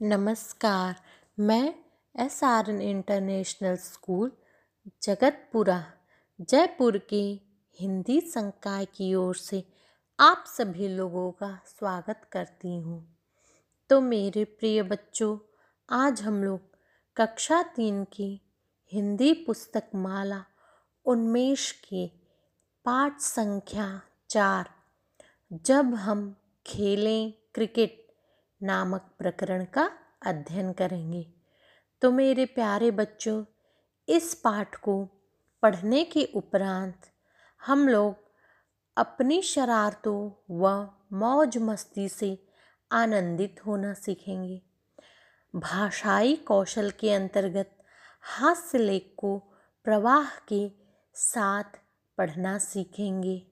नमस्कार, मैं S R N international school, Jagatpura, Jaipur के हिंदी संकाय की ओर से आप सभी लोगों का स्वागत करती हूँ। तो मेरे प्रिय बच्चों, आज हम लोग कक्षा तीन की हिंदी पुस्तक माला उन्मेष के पाठ संख्या चार, जब हम खेलें क्रिकेट। नामक प्रकरण का अध्ययन करेंगे। तो मेरे प्यारे बच्चों, इस पाठ को पढ़ने के उपरांत हम लोग अपनी शरारतों व मौज मस्ती से आनंदित होना सीखेंगे। भाषाई कौशल के अंतर्गत हास्य लेख को प्रवाह के साथ पढ़ना सीखेंगे।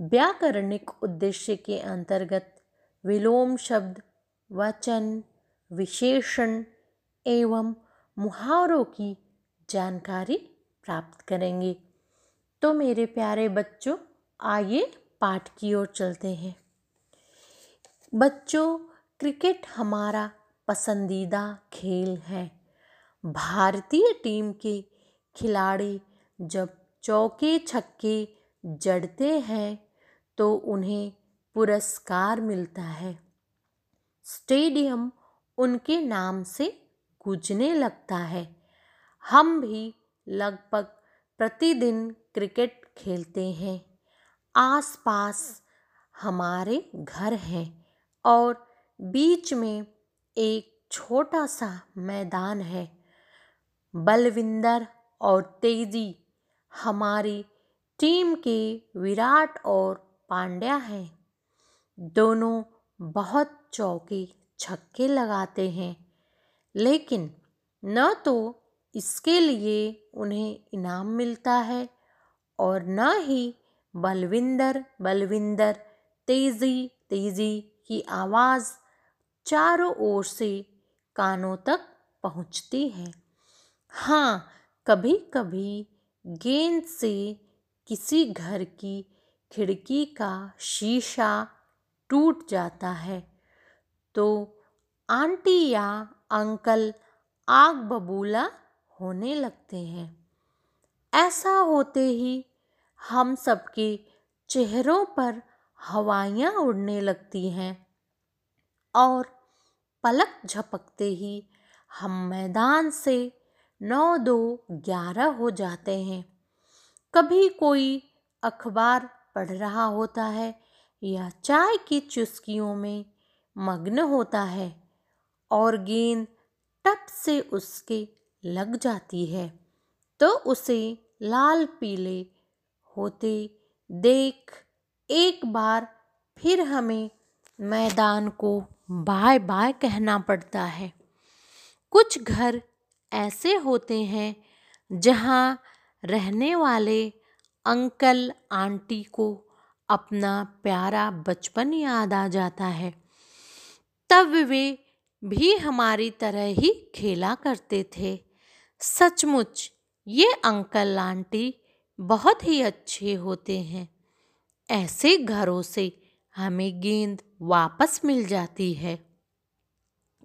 व्याकरणिक उद्देश्य के अंतर्गत विलोम शब्द, वचन, विशेषण एवं मुहावरों की जानकारी प्राप्त करेंगे। तो मेरे प्यारे बच्चों, आइए पाठ की ओर चलते हैं। बच्चों, क्रिकेट हमारा पसंदीदा खेल है। भारतीय टीम के खिलाड़ी जब चौके छक्के जड़ते हैं तो उन्हें पुरस्कार मिलता है। स्टेडियम उनके नाम से गूंजने लगता है। हम भी लगभग प्रतिदिन क्रिकेट खेलते हैं। आसपास हमारे घर हैं और बीच में एक छोटा सा मैदान है। बलविंदर और तेज़ी हमारी टीम के विराट और पांड्या हैं। दोनों बहुत चौके छक्के लगाते हैं। लेकिन न तो इसके लिए उन्हें इनाम मिलता है और न ही बलविंदर बलविंदर, तेज़ी तेज़ी की आवाज़ चारों ओर से कानों तक पहुँचती है। हाँ कभी कभी गेंद से किसी घर की खिड़की का शीशा टूट जाता है। तो आंटी या अंकल आग बबूला होने लगते हैं। ऐसा होते ही हम सबके चेहरों पर हवाइयाँ उड़ने लगती हैं और पलक झपकते ही हम मैदान से नौ दो ग्यारह हो जाते हैं। कभी कोई अखबार पढ़ रहा होता है या चाय की चुस्कियों में मग्न होता है और गेंद टप से उसके लग जाती है तो उसे लाल पीले होते देख एक बार फिर हमें मैदान को बाय बाय कहना पड़ता है। कुछ घर ऐसे होते हैं जहाँ रहने वाले अंकल आंटी को अपना प्यारा बचपन याद आ जाता है। तब वे भी हमारी तरह ही खेला करते थे। सचमुच, ये अंकल आंटी बहुत ही अच्छे होते हैं। ऐसे घरों से हमें गेंद वापस मिल जाती है।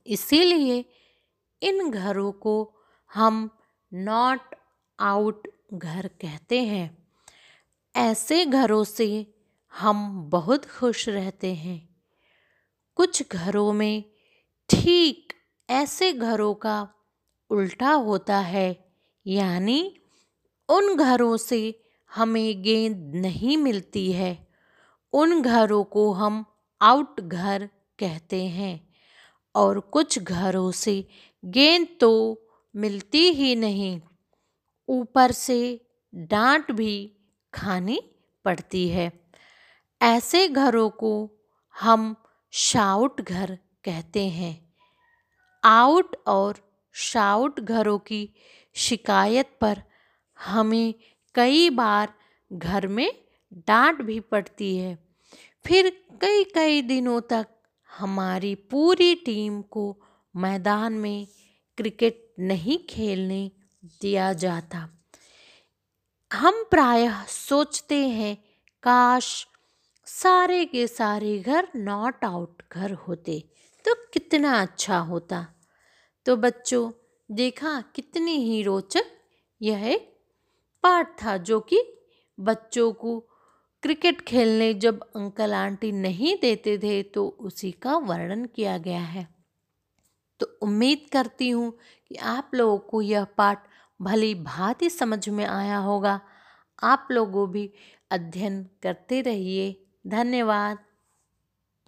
इसीलिए इन घरों को हम नॉट आउट घर कहते हैं। ऐसे घरों से हम बहुत खुश रहते हैं। कुछ घरों में ठीक ऐसे घरों का उल्टा होता है, यानी उन घरों से हमें गेंद नहीं मिलती है। उन घरों को हम आउट घर कहते हैं और कुछ घरों से गेंद तो मिलती ही नहीं। ऊपर से डांट भी खानी पड़ती है। ऐसे घरों को हम शाउट घर कहते हैं। आउट और शाउट घरों की शिकायत पर हमें कई बार घर में डांट भी पड़ती है। फिर कई कई दिनों तक हमारी पूरी टीम को मैदान में क्रिकेट नहीं खेलने दिया जाता। हम प्रायः सोचते हैं, काश सारे के सारे घर नॉट आउट घर होते तो कितना अच्छा होता। तो बच्चों, देखा कितनी ही रोचक यह एक पाठ था जो कि बच्चों को क्रिकेट खेलने जब अंकल आंटी नहीं देते थे तो उसी का वर्णन किया गया है। तो उम्मीद करती हूँ कि आप लोगों को यह पाठ भली भांति समझ में आया होगा। आप लोगों भी अध्ययन करते रहिए। धन्यवाद।